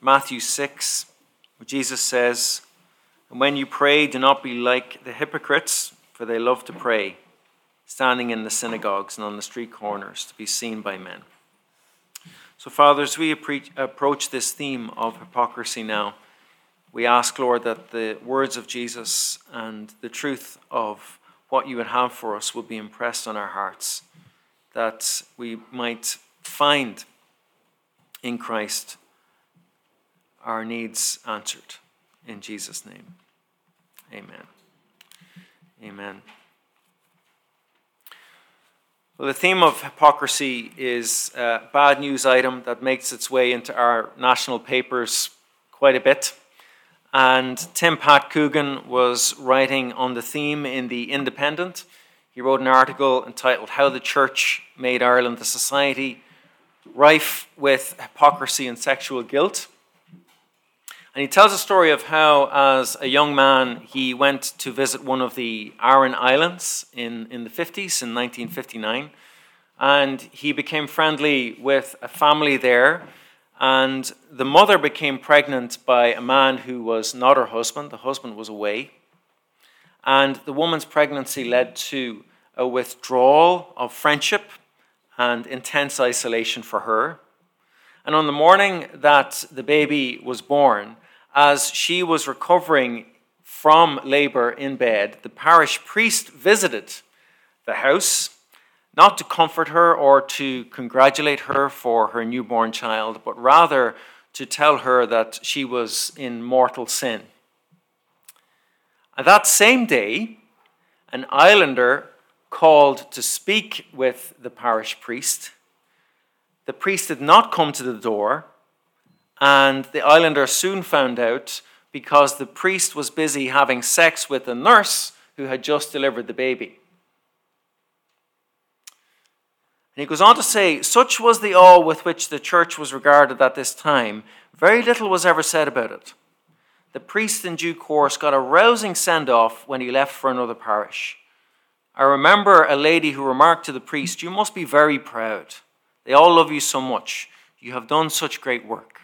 Matthew 6, where Jesus says, And when you pray, do not be like the hypocrites, for they love to pray, standing in the synagogues and on the street corners to be seen by men. So, Father, as we approach this theme of hypocrisy now, we ask, Lord, that the words of Jesus and the truth of what you would have for us will be impressed on our hearts, that we might find in Christ our needs answered. In Jesus' name, amen. Amen. Well, the theme of hypocrisy is a bad news item that makes its way into our national papers quite a bit. And Tim Pat Coogan was writing on the theme in The Independent. He wrote an article entitled How the Church Made Ireland a Society Rife with Hypocrisy and Sexual Guilt. And he tells a story of how, as a young man, he went to visit one of the Aran Islands in, in the 50s, in 1959. And he became friendly with a family there. And the mother became pregnant by a man who was not her husband. The husband was away. And the woman's pregnancy led to a withdrawal of friendship and intense isolation for her. And on the morning that the baby was born, as she was recovering from labor in bed, the parish priest visited the house, not to comfort her or to congratulate her for her newborn child, but rather to tell her that she was in mortal sin. And that same day, an islander called to speak with the parish priest. The priest did not come to the door, and the islander soon found out because the priest was busy having sex with a nurse who had just delivered the baby. And he goes on to say, such was the awe with which the church was regarded at this time, very little was ever said about it. The priest, in due course, got a rousing send off when he left for another parish. I remember a lady who remarked to the priest, You must be very proud. They all love you so much. You have done such great work.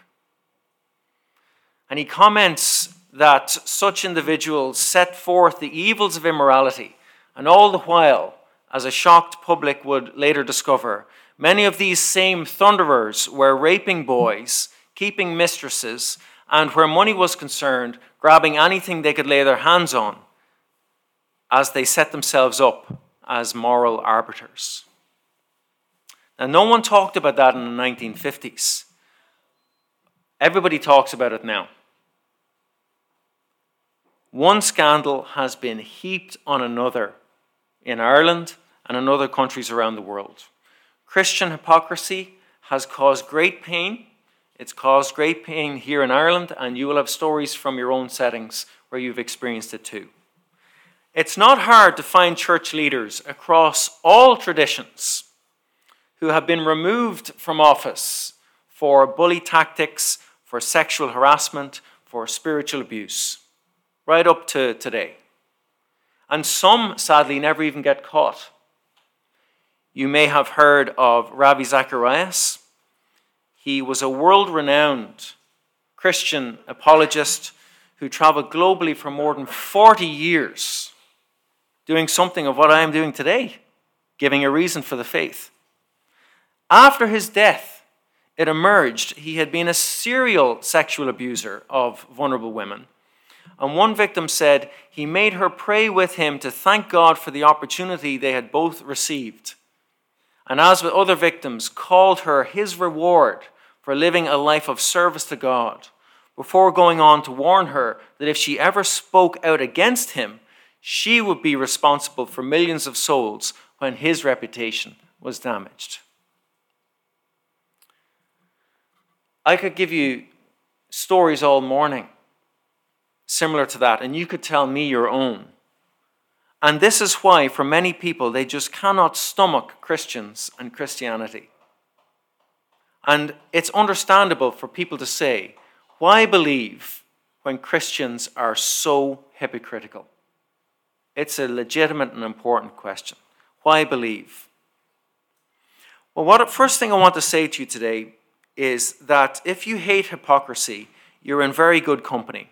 And he comments that such individuals set forth the evils of immorality, and all the while, as a shocked public would later discover, many of these same thunderers were raping boys, keeping mistresses, and where money was concerned, grabbing anything they could lay their hands on as they set themselves up as moral arbiters. Now, no one talked about that in the 1950s. Everybody talks about it now. One scandal has been heaped on another in Ireland and in other countries around the world. Christian hypocrisy has caused great pain. It's caused great pain here in Ireland, and you will have stories from your own settings where you've experienced it too. It's not hard to find church leaders across all traditions who have been removed from office for bully tactics, for sexual harassment, for spiritual abuse right up to today. And some, sadly, never even get caught. You may have heard of Ravi Zacharias. He was a world renowned Christian apologist who traveled globally for more than 40 years doing something of what I am doing today, giving a reason for the faith. After his death, it emerged he had been a serial sexual abuser of vulnerable women and one victim said he made her pray with him to thank God for the opportunity they had both received. And as with other victims, called her his reward for living a life of service to God, before going on to warn her that if she ever spoke out against him, she would be responsible for millions of souls when his reputation was damaged. I could give you stories all morning similar to that, and you could tell me your own. And this is why, for many people, they just cannot stomach Christians and Christianity. And it's understandable for people to say, why believe when Christians are so hypocritical? It's a legitimate and important question. Why believe? Well, what first thing I want to say to you today is that if you hate hypocrisy, you're in very good company.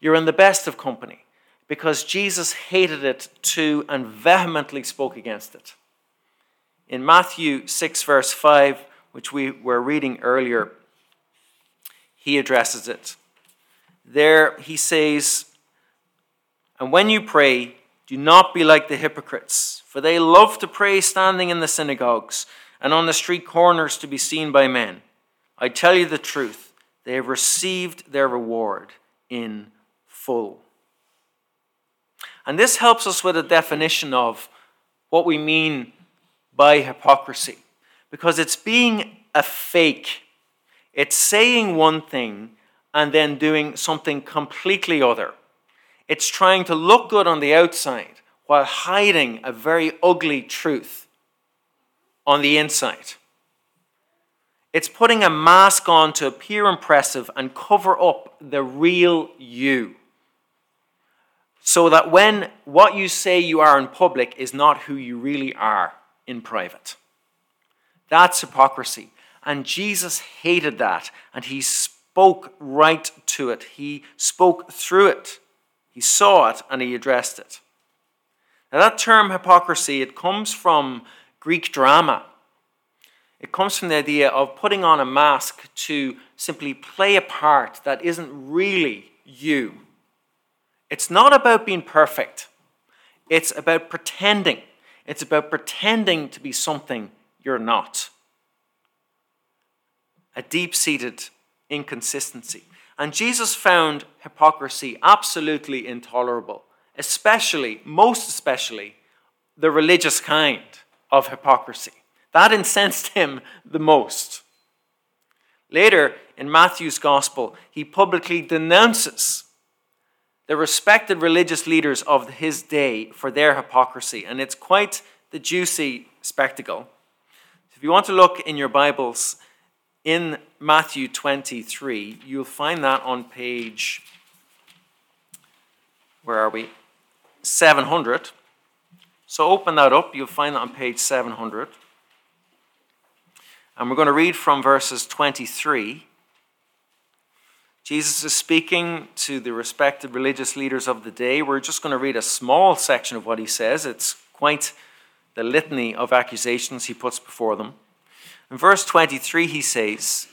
You're in the best of company because Jesus hated it too and vehemently spoke against it. In Matthew 6, verse 5, which we were reading earlier, he addresses it. There he says, And when you pray, do not be like the hypocrites, for they love to pray standing in the synagogues and on the street corners to be seen by men. I tell you the truth, they have received their reward in full. And this helps us with a definition of what we mean by hypocrisy, because it's being a fake. It's saying one thing and then doing something completely other. It's trying to look good on the outside while hiding a very ugly truth on the inside. It's putting a mask on to appear impressive and cover up the real you so that when what you say you are in public is not who you really are in private. That's hypocrisy. And Jesus hated that, and he spoke right to it. He spoke through it. He saw it and he addressed it. Now, that term hypocrisy, it comes from Greek drama. It comes from the idea of putting on a mask to simply play a part that isn't really you. It's not about being perfect, it's about pretending. It's about pretending to be something you're not. A deep seated inconsistency. And Jesus found hypocrisy absolutely intolerable, especially, most especially, the religious kind of hypocrisy. That incensed him the most. Later, in Matthew's Gospel, he publicly denounces the respected religious leaders of his day for their hypocrisy, and it's quite the juicy spectacle. If you want to look in your Bibles in Matthew 23, you'll find that on page, where are we? 700. So open that up, you'll find that on page 700. And we're going to read from verses 23 Jesus is speaking to the respected religious leaders of the day. We're just going to read a small section of what he says. It's quite the litany of accusations he puts before them. In verse 23, he says,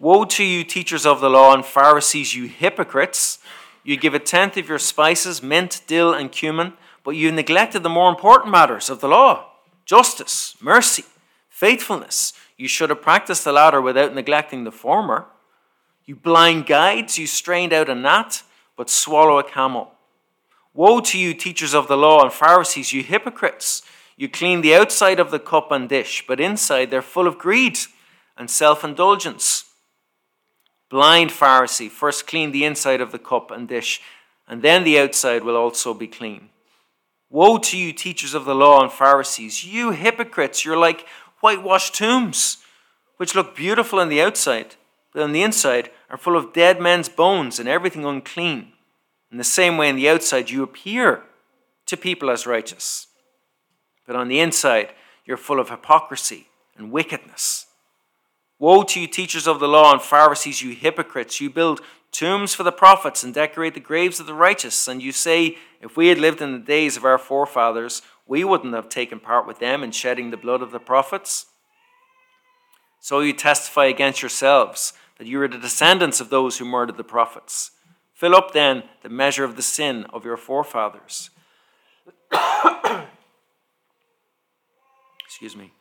Woe to you, teachers of the law and Pharisees, you hypocrites! You give a tenth of your spices, mint, dill, and cumin, but you neglected the more important matters of the law justice, mercy, faithfulness. You should have practiced the latter without neglecting the former. You blind guides, you strained out a gnat, but swallow a camel. Woe to you, teachers of the law and Pharisees, you hypocrites! You clean the outside of the cup and dish, but inside they're full of greed and self indulgence. Blind Pharisee, first clean the inside of the cup and dish, and then the outside will also be clean. Woe to you, teachers of the law and Pharisees, you hypocrites! You're like whitewashed tombs, which look beautiful on the outside but on the inside are full of dead men's bones and everything unclean. In the same way, on the outside, you appear to people as righteous, but on the inside, you're full of hypocrisy and wickedness. Woe to you, teachers of the law and Pharisees, you hypocrites! You build tombs for the prophets and decorate the graves of the righteous, and you say, If we had lived in the days of our forefathers, we wouldn't have taken part with them in shedding the blood of the prophets. So you testify against yourselves that you are the descendants of those who murdered the prophets. Fill up then the measure of the sin of your forefathers. Excuse me.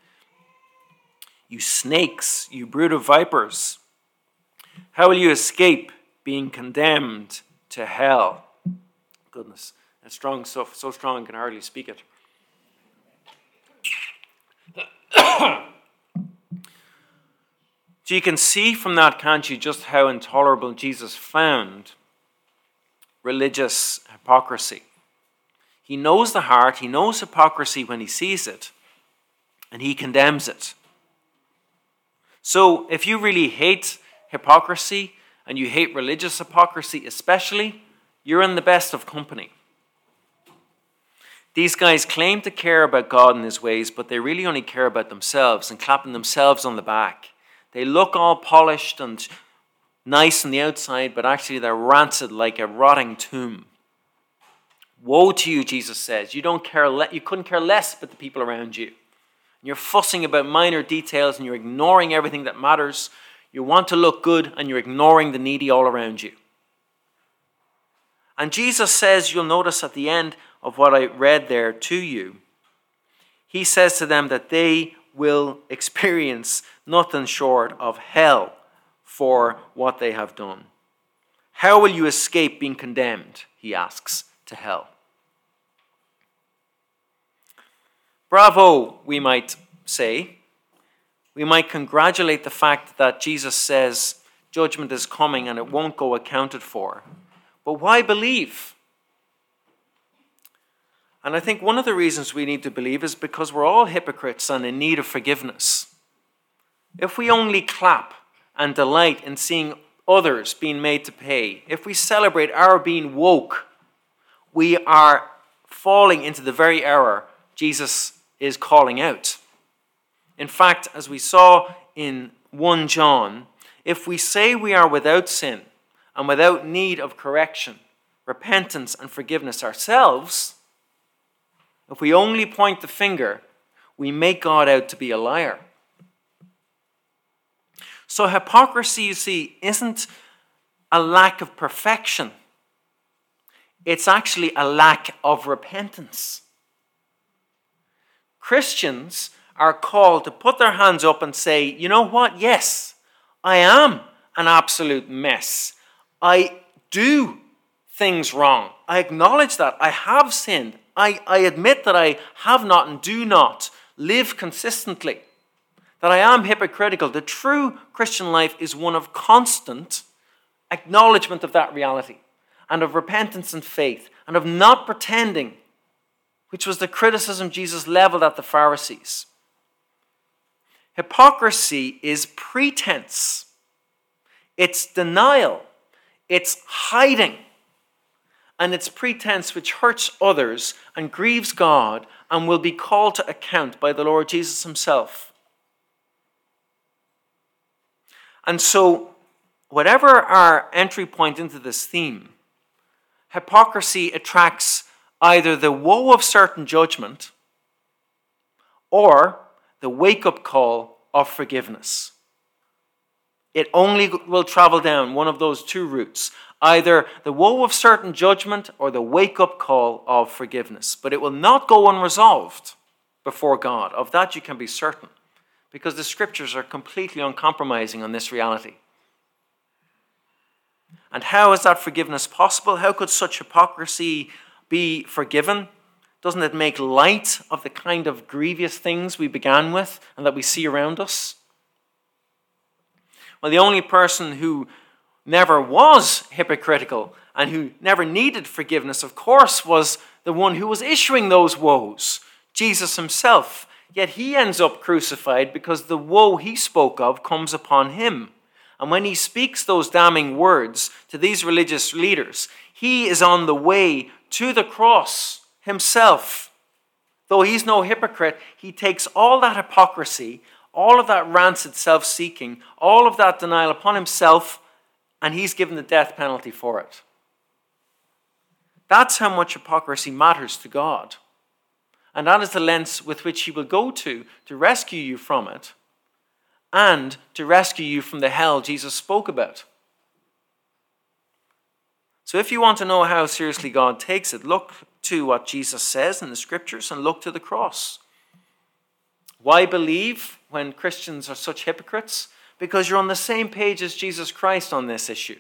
You snakes, you brood of vipers, how will you escape being condemned to hell? Goodness, that's strong stuff, so strong I can hardly speak it. So you can see from that, can't you, just how intolerable Jesus found religious hypocrisy. He knows the heart, he knows hypocrisy when he sees it, and he condemns it. So if you really hate hypocrisy, and you hate religious hypocrisy especially, you're in the best of company. These guys claim to care about God and His ways, but they really only care about themselves and clapping themselves on the back. They look all polished and nice on the outside, but actually they're rancid like a rotting tomb. Woe to you, Jesus says. You don't care le- you couldn't care less about the people around you. You're fussing about minor details and you're ignoring everything that matters. You want to look good and you're ignoring the needy all around you. And Jesus says, you'll notice at the end of what I read there to you, he says to them that they will experience nothing short of hell for what they have done. How will you escape being condemned? He asks, to hell. Bravo, we might say. We might congratulate the fact that Jesus says judgment is coming and it won't go accounted for. But why believe? And I think one of the reasons we need to believe is because we're all hypocrites and in need of forgiveness. If we only clap and delight in seeing others being made to pay, if we celebrate our being woke, we are falling into the very error Jesus is calling out. In fact, as we saw in 1 John, if we say we are without sin and without need of correction, repentance, and forgiveness ourselves, if we only point the finger, we make God out to be a liar. So, hypocrisy, you see, isn't a lack of perfection, it's actually a lack of repentance. Christians are called to put their hands up and say, you know what? Yes, I am an absolute mess. I do things wrong. I acknowledge that. I have sinned. I, I admit that I have not and do not live consistently that I am hypocritical. The true Christian life is one of constant acknowledgement of that reality and of repentance and faith and of not pretending, which was the criticism Jesus leveled at the Pharisees. Hypocrisy is pretense, it's denial, it's hiding, and it's pretense which hurts others and grieves God and will be called to account by the Lord Jesus Himself. And so, whatever our entry point into this theme, hypocrisy attracts either the woe of certain judgment or the wake up call of forgiveness. It only will travel down one of those two routes either the woe of certain judgment or the wake up call of forgiveness. But it will not go unresolved before God. Of that you can be certain because the scriptures are completely uncompromising on this reality. And how is that forgiveness possible? How could such hypocrisy be forgiven? Doesn't it make light of the kind of grievous things we began with and that we see around us? Well, the only person who never was hypocritical and who never needed forgiveness, of course, was the one who was issuing those woes, Jesus himself. Yet he ends up crucified because the woe he spoke of comes upon him. And when he speaks those damning words to these religious leaders, he is on the way to the cross himself. Though he's no hypocrite, he takes all that hypocrisy, all of that rancid self seeking, all of that denial upon himself, and he's given the death penalty for it. That's how much hypocrisy matters to God. And that is the lens with which He will go to to rescue you from it and to rescue you from the hell Jesus spoke about. So, if you want to know how seriously God takes it, look to what Jesus says in the scriptures and look to the cross. Why believe when Christians are such hypocrites? Because you're on the same page as Jesus Christ on this issue,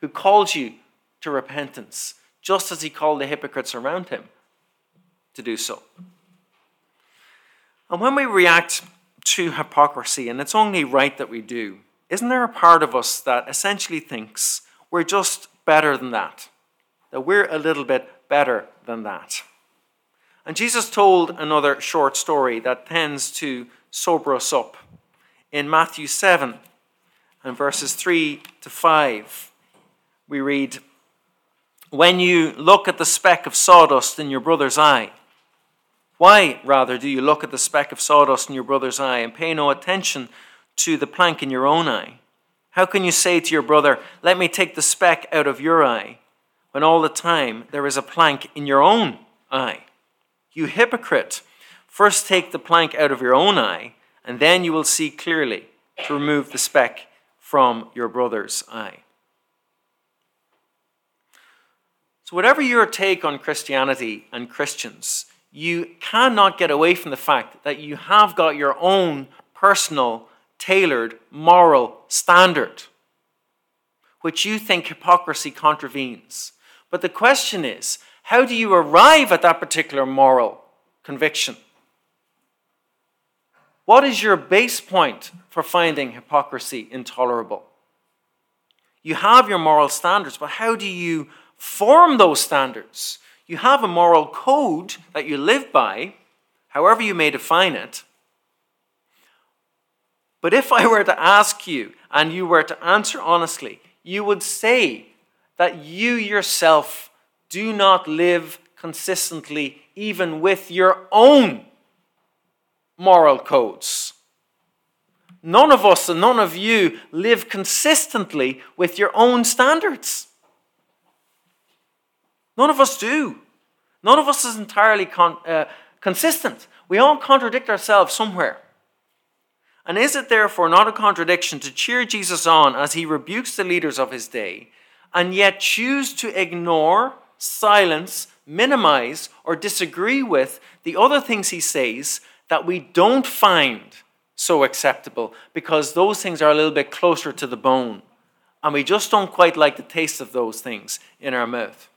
who calls you to repentance, just as he called the hypocrites around him to do so. And when we react to hypocrisy, and it's only right that we do, isn't there a part of us that essentially thinks we're just better than that? That we're a little bit better than that? And Jesus told another short story that tends to sober us up. In Matthew 7 and verses 3 to 5, we read, When you look at the speck of sawdust in your brother's eye, why, rather, do you look at the speck of sawdust in your brother's eye and pay no attention to the plank in your own eye? How can you say to your brother, Let me take the speck out of your eye, when all the time there is a plank in your own eye? You hypocrite! First take the plank out of your own eye, and then you will see clearly to remove the speck from your brother's eye. So, whatever your take on Christianity and Christians, you cannot get away from the fact that you have got your own personal, tailored moral standard, which you think hypocrisy contravenes. But the question is how do you arrive at that particular moral conviction? What is your base point for finding hypocrisy intolerable? You have your moral standards, but how do you form those standards? You have a moral code that you live by, however you may define it. But if I were to ask you and you were to answer honestly, you would say that you yourself do not live consistently even with your own moral codes. None of us and none of you live consistently with your own standards. None of us do. None of us is entirely con- uh, consistent. We all contradict ourselves somewhere. And is it therefore not a contradiction to cheer Jesus on as he rebukes the leaders of his day and yet choose to ignore, silence, minimize, or disagree with the other things he says that we don't find so acceptable because those things are a little bit closer to the bone. And we just don't quite like the taste of those things in our mouth.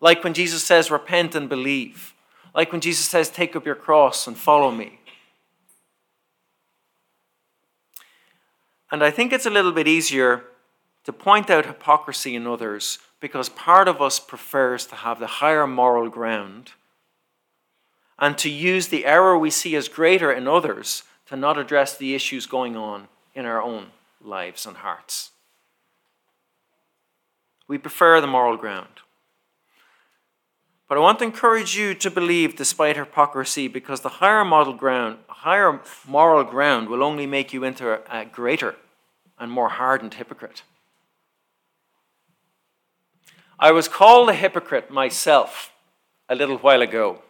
Like when Jesus says, repent and believe. Like when Jesus says, take up your cross and follow me. And I think it's a little bit easier to point out hypocrisy in others because part of us prefers to have the higher moral ground and to use the error we see as greater in others to not address the issues going on in our own lives and hearts. We prefer the moral ground. But I want to encourage you to believe despite hypocrisy because the higher moral ground, higher moral ground will only make you into a greater and more hardened hypocrite. I was called a hypocrite myself a little while ago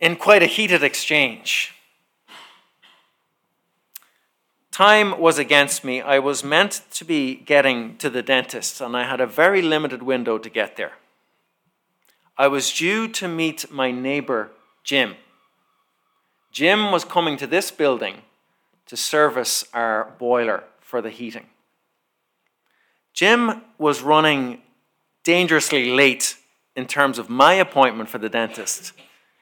in quite a heated exchange. Time was against me. I was meant to be getting to the dentist, and I had a very limited window to get there. I was due to meet my neighbor, Jim. Jim was coming to this building to service our boiler for the heating. Jim was running dangerously late in terms of my appointment for the dentist.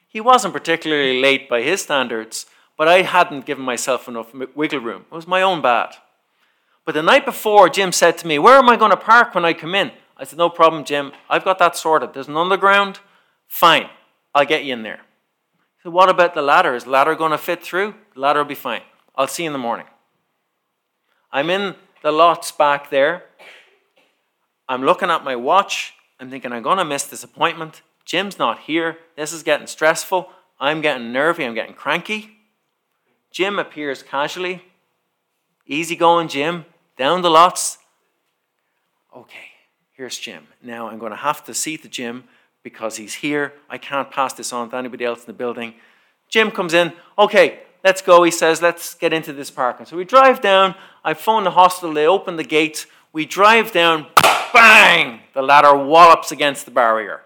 He wasn't particularly late by his standards, but I hadn't given myself enough wiggle room. It was my own bad. But the night before, Jim said to me, Where am I going to park when I come in? I said, No problem, Jim. I've got that sorted. There's an underground. Fine. I'll get you in there. He said, What about the ladder? Is the ladder going to fit through? The ladder will be fine. I'll see you in the morning. I'm in the lots back there. I'm looking at my watch. I'm thinking, I'm going to miss this appointment. Jim's not here. This is getting stressful. I'm getting nervy. I'm getting cranky. Jim appears casually. Easy going, Jim. Down the lots. Okay, here's Jim. Now I'm going to have to see the Jim because he's here. I can't pass this on to anybody else in the building. Jim comes in. Okay, let's go. He says, let's get into this parking. So we drive down. I phone the hostel. They open the gate. We drive down. Bang! The ladder wallops against the barrier.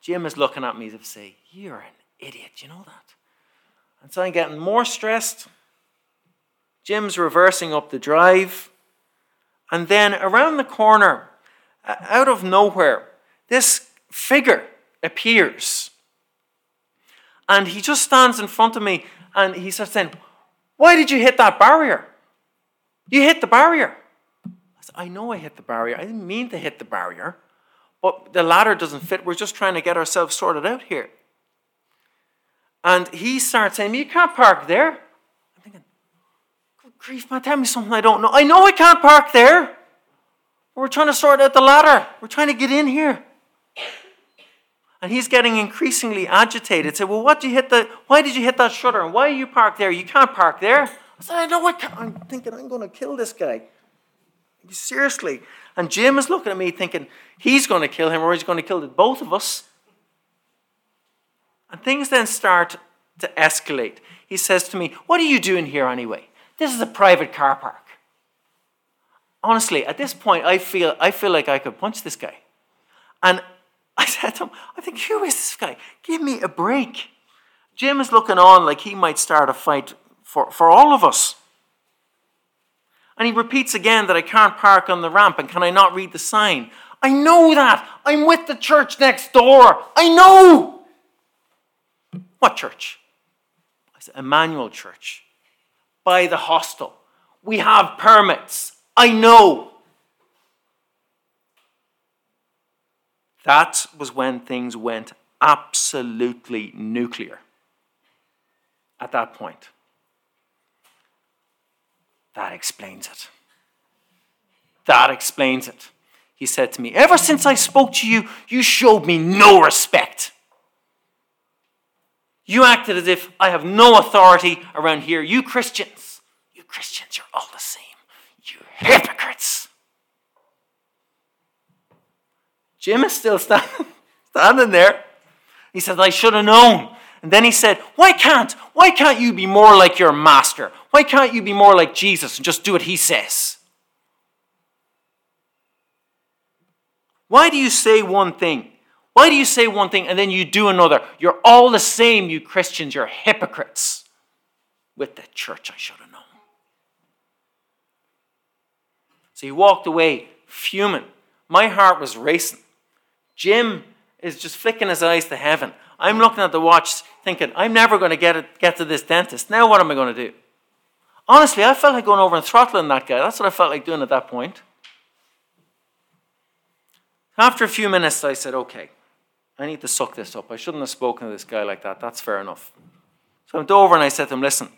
Jim is looking at me to say, You're an idiot, you know that? And so I'm getting more stressed. Jim's reversing up the drive. And then around the corner, out of nowhere, this figure appears. And he just stands in front of me and he starts saying, Why did you hit that barrier? You hit the barrier. I know I hit the barrier. I didn't mean to hit the barrier. But the ladder doesn't fit. We're just trying to get ourselves sorted out here. And he starts saying, You can't park there. I'm thinking, Good grief, man, tell me something I don't know. I know I can't park there. We're trying to sort out the ladder. We're trying to get in here. And he's getting increasingly agitated. Say, well, what did you hit the, why did you hit that shutter? And why are you parked there? You can't park there. I said, I know I can't. I'm thinking I'm going to kill this guy. Seriously. And Jim is looking at me thinking he's going to kill him or he's going to kill both of us. And things then start to escalate. He says to me, What are you doing here anyway? This is a private car park. Honestly, at this point, I feel, I feel like I could punch this guy. And I said to him, I think, who is this guy? Give me a break. Jim is looking on like he might start a fight for, for all of us. And he repeats again that I can't park on the ramp and can I not read the sign? I know that. I'm with the church next door. I know. What church? I said, Emmanuel Church. By the hostel. We have permits. I know. That was when things went absolutely nuclear at that point. That explains it. That explains it. He said to me, Ever since I spoke to you, you showed me no respect. You acted as if I have no authority around here. You Christians, you Christians, you're all the same. You hypocrites. Jim is still standing, standing there. He said, I should have known. And then he said, Why can't? Why can't you be more like your master? Why can't you be more like Jesus and just do what he says? Why do you say one thing? Why do you say one thing and then you do another? You're all the same, you Christians. You're hypocrites. With the church, I should have known. So he walked away fuming. My heart was racing. Jim is just flicking his eyes to heaven. I'm looking at the watch thinking, I'm never going to get, it, get to this dentist. Now what am I going to do? Honestly, I felt like going over and throttling that guy. That's what I felt like doing at that point. After a few minutes, I said, okay, I need to suck this up. I shouldn't have spoken to this guy like that. That's fair enough. So I went over and I said to him, listen,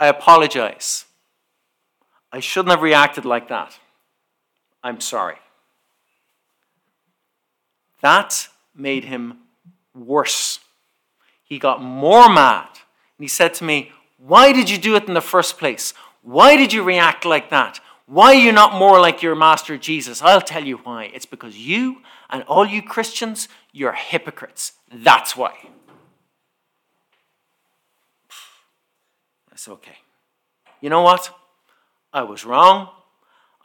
I apologize. I shouldn't have reacted like that. I'm sorry. That made him worse. He got more mad. And he said to me, Why did you do it in the first place? Why did you react like that? Why are you not more like your master Jesus? I'll tell you why. It's because you and all you Christians, you're hypocrites. That's why. That's okay. You know what? I was wrong.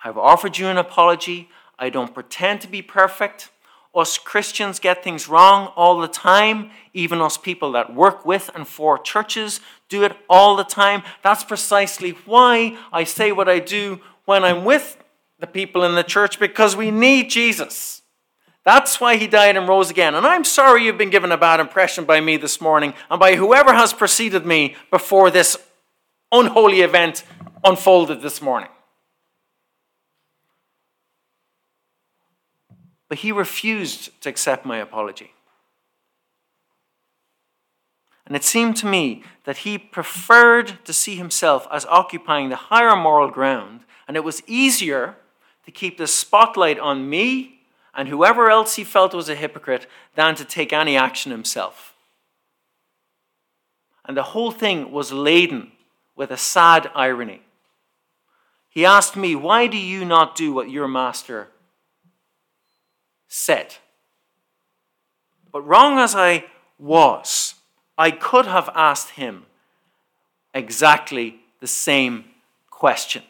I've offered you an apology. I don't pretend to be perfect. Us Christians get things wrong all the time. Even us people that work with and for churches do it all the time. That's precisely why I say what I do when I'm with the people in the church because we need Jesus. That's why he died and rose again. And I'm sorry you've been given a bad impression by me this morning and by whoever has preceded me before this unholy event unfolded this morning. But he refused to accept my apology. And it seemed to me that he preferred to see himself as occupying the higher moral ground, and it was easier to keep the spotlight on me and whoever else he felt was a hypocrite than to take any action himself. And the whole thing was laden with a sad irony. He asked me, Why do you not do what your master said. But wrong as I was, I could have asked him exactly the same question.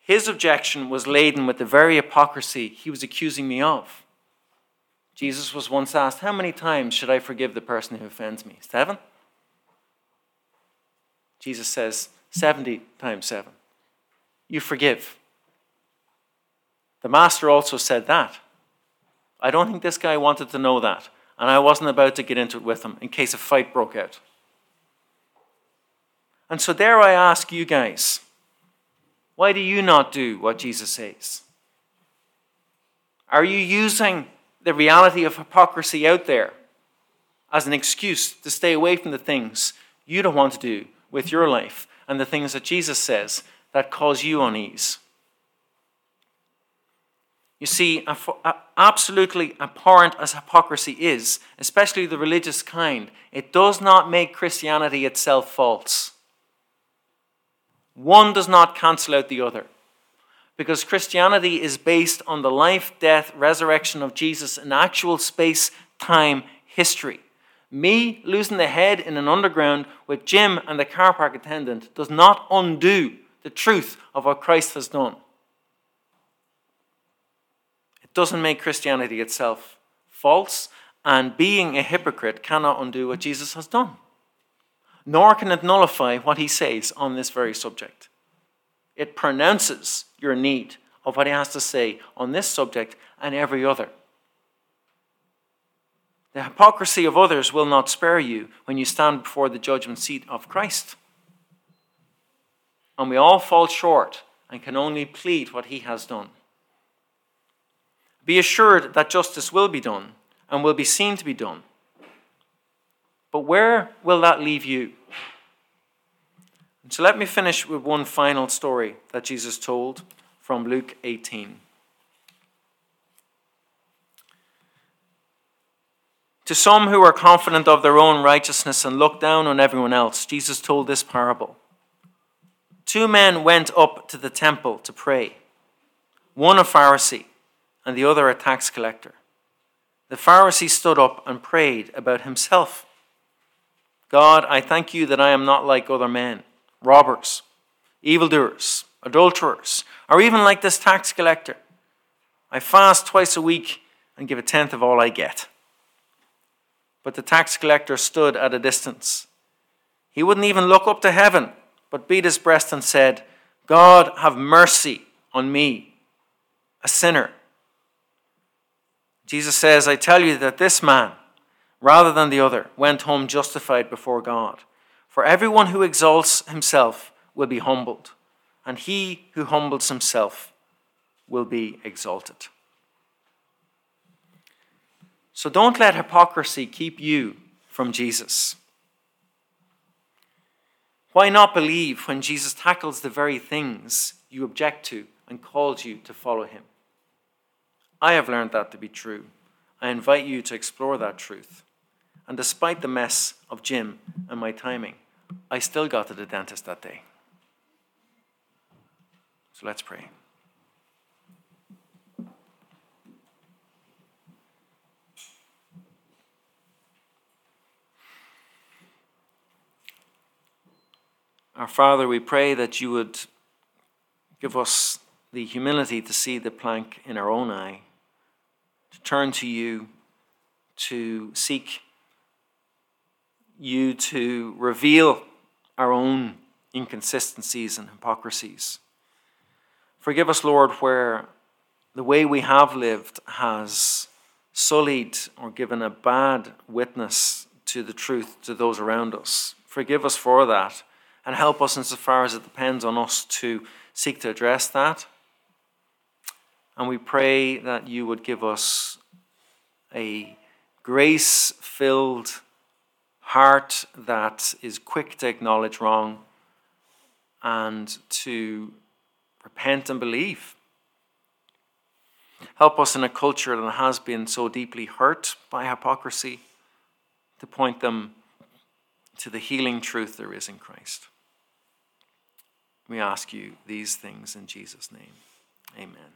His objection was laden with the very hypocrisy he was accusing me of. Jesus was once asked, How many times should I forgive the person who offends me? Seven? Jesus says, 70 times 7. You forgive. The master also said that. I don't think this guy wanted to know that, and I wasn't about to get into it with him in case a fight broke out. And so, there I ask you guys why do you not do what Jesus says? Are you using the reality of hypocrisy out there as an excuse to stay away from the things you don't want to do with your life? And the things that Jesus says that cause you unease. You see, absolutely abhorrent as hypocrisy is, especially the religious kind, it does not make Christianity itself false. One does not cancel out the other. Because Christianity is based on the life, death, resurrection of Jesus in actual space, time, history. Me losing the head in an underground with Jim and the car park attendant does not undo the truth of what Christ has done. It doesn't make Christianity itself false, and being a hypocrite cannot undo what Jesus has done. Nor can it nullify what he says on this very subject. It pronounces your need of what he has to say on this subject and every other. The hypocrisy of others will not spare you when you stand before the judgment seat of Christ. And we all fall short and can only plead what he has done. Be assured that justice will be done and will be seen to be done. But where will that leave you? So let me finish with one final story that Jesus told from Luke 18. To some who were confident of their own righteousness and looked down on everyone else, Jesus told this parable. Two men went up to the temple to pray, one a Pharisee and the other a tax collector. The Pharisee stood up and prayed about himself God, I thank you that I am not like other men, robbers, evildoers, adulterers, or even like this tax collector. I fast twice a week and give a tenth of all I get. But the tax collector stood at a distance. He wouldn't even look up to heaven, but beat his breast and said, God, have mercy on me, a sinner. Jesus says, I tell you that this man, rather than the other, went home justified before God. For everyone who exalts himself will be humbled, and he who humbles himself will be exalted. So don't let hypocrisy keep you from Jesus. Why not believe when Jesus tackles the very things you object to and calls you to follow him? I have learned that to be true. I invite you to explore that truth. And despite the mess of Jim and my timing, I still got to the dentist that day. So let's pray. Our Father, we pray that you would give us the humility to see the plank in our own eye, to turn to you, to seek you to reveal our own inconsistencies and hypocrisies. Forgive us, Lord, where the way we have lived has sullied or given a bad witness to the truth to those around us. Forgive us for that and help us insofar as it depends on us to seek to address that. And we pray that you would give us a grace filled heart that is quick to acknowledge wrong and to repent and believe. Help us in a culture that has been so deeply hurt by hypocrisy to point them to the healing truth there is in Christ. We ask you these things in Jesus' name. Amen.